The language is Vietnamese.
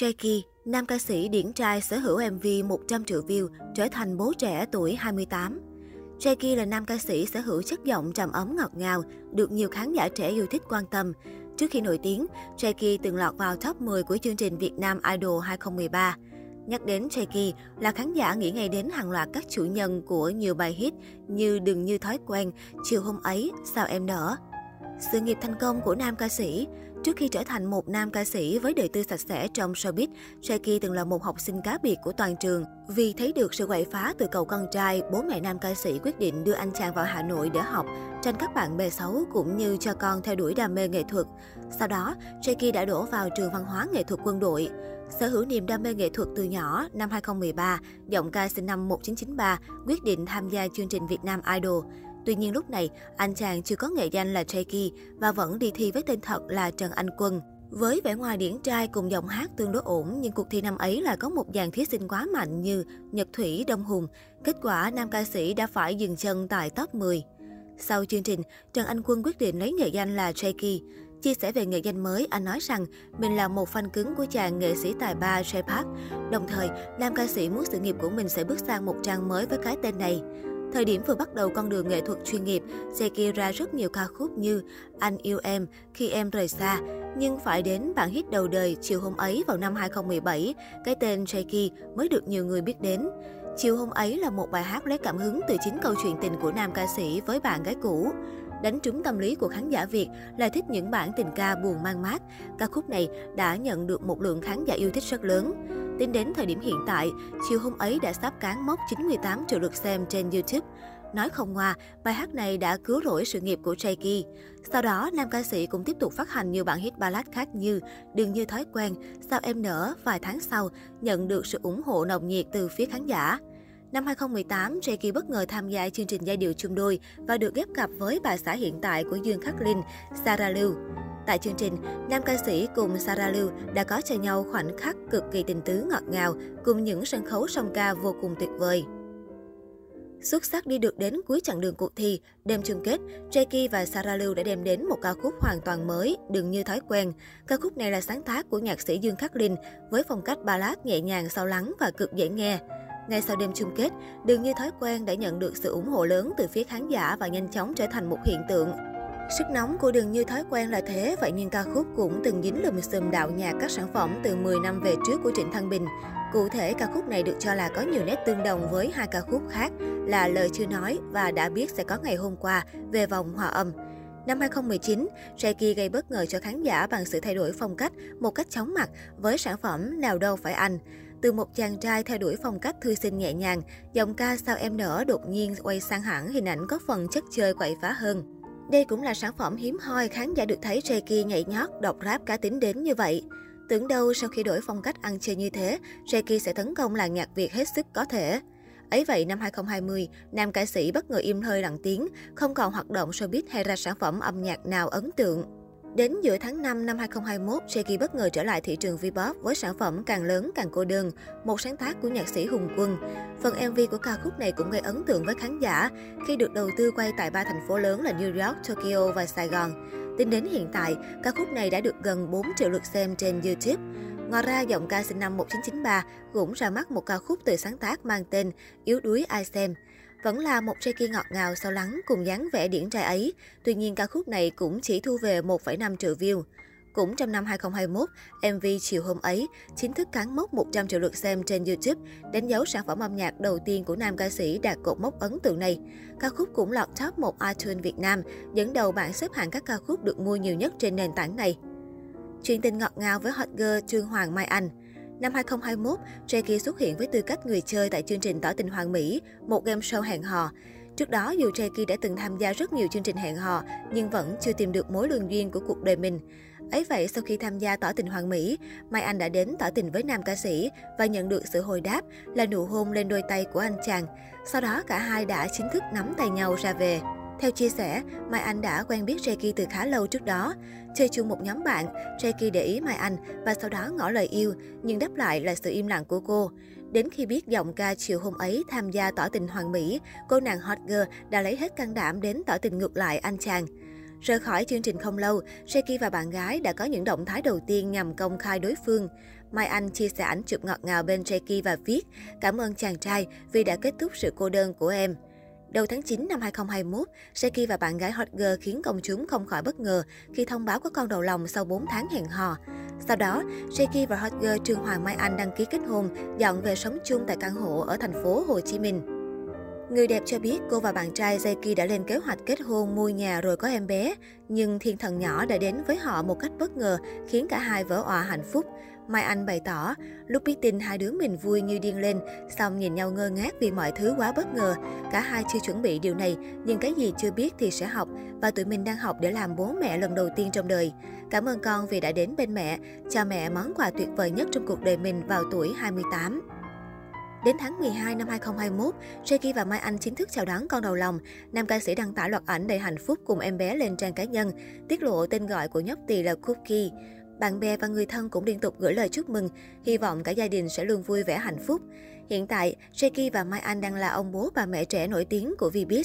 Jackie, nam ca sĩ điển trai sở hữu MV 100 triệu view, trở thành bố trẻ tuổi 28. Jackie là nam ca sĩ sở hữu chất giọng trầm ấm ngọt ngào, được nhiều khán giả trẻ yêu thích quan tâm. Trước khi nổi tiếng, Jackie từng lọt vào top 10 của chương trình Việt Nam Idol 2013. Nhắc đến Jackie là khán giả nghĩ ngay đến hàng loạt các chủ nhân của nhiều bài hit như Đừng như thói quen, Chiều hôm ấy, Sao em nở. Sự nghiệp thành công của nam ca sĩ Trước khi trở thành một nam ca sĩ với đời tư sạch sẽ trong showbiz, Jackie từng là một học sinh cá biệt của toàn trường. Vì thấy được sự quậy phá từ cậu con trai, bố mẹ nam ca sĩ quyết định đưa anh chàng vào Hà Nội để học, tranh các bạn bè xấu cũng như cho con theo đuổi đam mê nghệ thuật. Sau đó, Jackie đã đổ vào trường văn hóa nghệ thuật quân đội. Sở hữu niềm đam mê nghệ thuật từ nhỏ, năm 2013, giọng ca sinh năm 1993 quyết định tham gia chương trình Việt Nam Idol. Tuy nhiên lúc này, anh chàng chưa có nghệ danh là Jakey và vẫn đi thi với tên thật là Trần Anh Quân. Với vẻ ngoài điển trai cùng giọng hát tương đối ổn, nhưng cuộc thi năm ấy là có một dàn thí sinh quá mạnh như Nhật Thủy, Đông Hùng. Kết quả, nam ca sĩ đã phải dừng chân tại top 10. Sau chương trình, Trần Anh Quân quyết định lấy nghệ danh là Jakey. Chia sẻ về nghệ danh mới, anh nói rằng mình là một fan cứng của chàng nghệ sĩ tài ba Jay Park. Đồng thời, nam ca sĩ muốn sự nghiệp của mình sẽ bước sang một trang mới với cái tên này. Thời điểm vừa bắt đầu con đường nghệ thuật chuyên nghiệp, Seki ra rất nhiều ca khúc như Anh yêu em, Khi em rời xa. Nhưng phải đến bản hit đầu đời chiều hôm ấy vào năm 2017, cái tên Seki mới được nhiều người biết đến. Chiều hôm ấy là một bài hát lấy cảm hứng từ chính câu chuyện tình của nam ca sĩ với bạn gái cũ. Đánh trúng tâm lý của khán giả Việt là thích những bản tình ca buồn mang mát. Ca khúc này đã nhận được một lượng khán giả yêu thích rất lớn. Tính đến thời điểm hiện tại, chiều hôm ấy đã sắp cán mốc 98 triệu lượt xem trên YouTube. Nói không ngoa, bài hát này đã cứu rỗi sự nghiệp của Jakey. Sau đó, nam ca sĩ cũng tiếp tục phát hành nhiều bản hit ballad khác như Đừng như thói quen, Sao em nở vài tháng sau, nhận được sự ủng hộ nồng nhiệt từ phía khán giả. Năm 2018, Jakey bất ngờ tham gia chương trình giai điệu chung đôi và được ghép cặp với bà xã hiện tại của Dương Khắc Linh, Sarah Lưu. Tại chương trình, nam ca sĩ cùng Sarah Lưu đã có cho nhau khoảnh khắc cực kỳ tình tứ ngọt ngào cùng những sân khấu song ca vô cùng tuyệt vời. Xuất sắc đi được đến cuối chặng đường cuộc thi, đêm chung kết, Jakey và Sarah Lưu đã đem đến một ca khúc hoàn toàn mới, đừng như thói quen. Ca khúc này là sáng tác của nhạc sĩ Dương Khắc Linh với phong cách ballad nhẹ nhàng sâu lắng và cực dễ nghe. Ngay sau đêm chung kết, đường như thói quen đã nhận được sự ủng hộ lớn từ phía khán giả và nhanh chóng trở thành một hiện tượng. Sức nóng của đường như thói quen là thế, vậy nhưng ca khúc cũng từng dính lùm xùm đạo nhạc các sản phẩm từ 10 năm về trước của Trịnh Thăng Bình. Cụ thể, ca khúc này được cho là có nhiều nét tương đồng với hai ca khúc khác là Lời chưa nói và Đã biết sẽ có ngày hôm qua về vòng hòa âm. Năm 2019, Jackie gây bất ngờ cho khán giả bằng sự thay đổi phong cách một cách chóng mặt với sản phẩm Nào đâu phải anh. Từ một chàng trai theo đuổi phong cách thư sinh nhẹ nhàng, giọng ca Sao em nở đột nhiên quay sang hẳn hình ảnh có phần chất chơi quậy phá hơn. Đây cũng là sản phẩm hiếm hoi khán giả được thấy Jackie nhảy nhót, đọc rap cá tính đến như vậy. Tưởng đâu sau khi đổi phong cách ăn chơi như thế, Jackie sẽ tấn công làng nhạc Việt hết sức có thể. Ấy vậy năm 2020, nam ca sĩ bất ngờ im hơi lặng tiếng, không còn hoạt động showbiz hay ra sản phẩm âm nhạc nào ấn tượng. Đến giữa tháng 5 năm 2021, Shaky bất ngờ trở lại thị trường V-pop với sản phẩm Càng lớn càng cô đơn, một sáng tác của nhạc sĩ Hùng Quân. Phần MV của ca khúc này cũng gây ấn tượng với khán giả khi được đầu tư quay tại ba thành phố lớn là New York, Tokyo và Sài Gòn. Tính đến hiện tại, ca khúc này đã được gần 4 triệu lượt xem trên YouTube. Ngoài ra, giọng ca sinh năm 1993 cũng ra mắt một ca khúc từ sáng tác mang tên Yếu đuối ai xem. Vẫn là một Jackie ngọt ngào sâu lắng cùng dáng vẻ điển trai ấy, tuy nhiên ca khúc này cũng chỉ thu về 1,5 triệu view. Cũng trong năm 2021, MV chiều hôm ấy chính thức cán mốc 100 triệu lượt xem trên YouTube, đánh dấu sản phẩm âm nhạc đầu tiên của nam ca sĩ đạt cột mốc ấn tượng này. Ca khúc cũng lọt top 1 iTunes Việt Nam, dẫn đầu bảng xếp hạng các ca khúc được mua nhiều nhất trên nền tảng này. Chuyện tình ngọt ngào với hot girl Trương Hoàng Mai Anh Năm 2021, Jackie xuất hiện với tư cách người chơi tại chương trình Tỏ tình Hoàng Mỹ, một game show hẹn hò. Trước đó, dù Jackie đã từng tham gia rất nhiều chương trình hẹn hò, nhưng vẫn chưa tìm được mối lương duyên của cuộc đời mình. Ấy vậy, sau khi tham gia tỏ tình Hoàng Mỹ, Mai Anh đã đến tỏ tình với nam ca sĩ và nhận được sự hồi đáp là nụ hôn lên đôi tay của anh chàng. Sau đó, cả hai đã chính thức nắm tay nhau ra về. Theo chia sẻ, Mai Anh đã quen biết Jackie từ khá lâu trước đó. Chơi chung một nhóm bạn, Jackie để ý Mai Anh và sau đó ngỏ lời yêu, nhưng đáp lại là sự im lặng của cô. Đến khi biết giọng ca chiều hôm ấy tham gia tỏ tình hoàng mỹ, cô nàng hot girl đã lấy hết can đảm đến tỏ tình ngược lại anh chàng. Rời khỏi chương trình không lâu, Jackie và bạn gái đã có những động thái đầu tiên nhằm công khai đối phương. Mai Anh chia sẻ ảnh chụp ngọt ngào bên Jackie và viết Cảm ơn chàng trai vì đã kết thúc sự cô đơn của em. Đầu tháng 9 năm 2021, Seki và bạn gái hot girl khiến công chúng không khỏi bất ngờ khi thông báo có con đầu lòng sau 4 tháng hẹn hò. Sau đó, Seki và hot girl Trương Hoàng Mai Anh đăng ký kết hôn, dọn về sống chung tại căn hộ ở thành phố Hồ Chí Minh. Người đẹp cho biết cô và bạn trai Jaiki đã lên kế hoạch kết hôn, mua nhà rồi có em bé. Nhưng thiên thần nhỏ đã đến với họ một cách bất ngờ, khiến cả hai vỡ òa hạnh phúc. Mai Anh bày tỏ, lúc biết tin hai đứa mình vui như điên lên, xong nhìn nhau ngơ ngác vì mọi thứ quá bất ngờ. Cả hai chưa chuẩn bị điều này, nhưng cái gì chưa biết thì sẽ học, và tụi mình đang học để làm bố mẹ lần đầu tiên trong đời. Cảm ơn con vì đã đến bên mẹ, cho mẹ món quà tuyệt vời nhất trong cuộc đời mình vào tuổi 28. Đến tháng 12 năm 2021, Jackie và Mai Anh chính thức chào đón con đầu lòng. Nam ca sĩ đăng tải loạt ảnh đầy hạnh phúc cùng em bé lên trang cá nhân, tiết lộ tên gọi của nhóc tỳ là Cookie. Bạn bè và người thân cũng liên tục gửi lời chúc mừng, hy vọng cả gia đình sẽ luôn vui vẻ hạnh phúc. Hiện tại, Jackie và Mai Anh đang là ông bố bà mẹ trẻ nổi tiếng của Vbiz.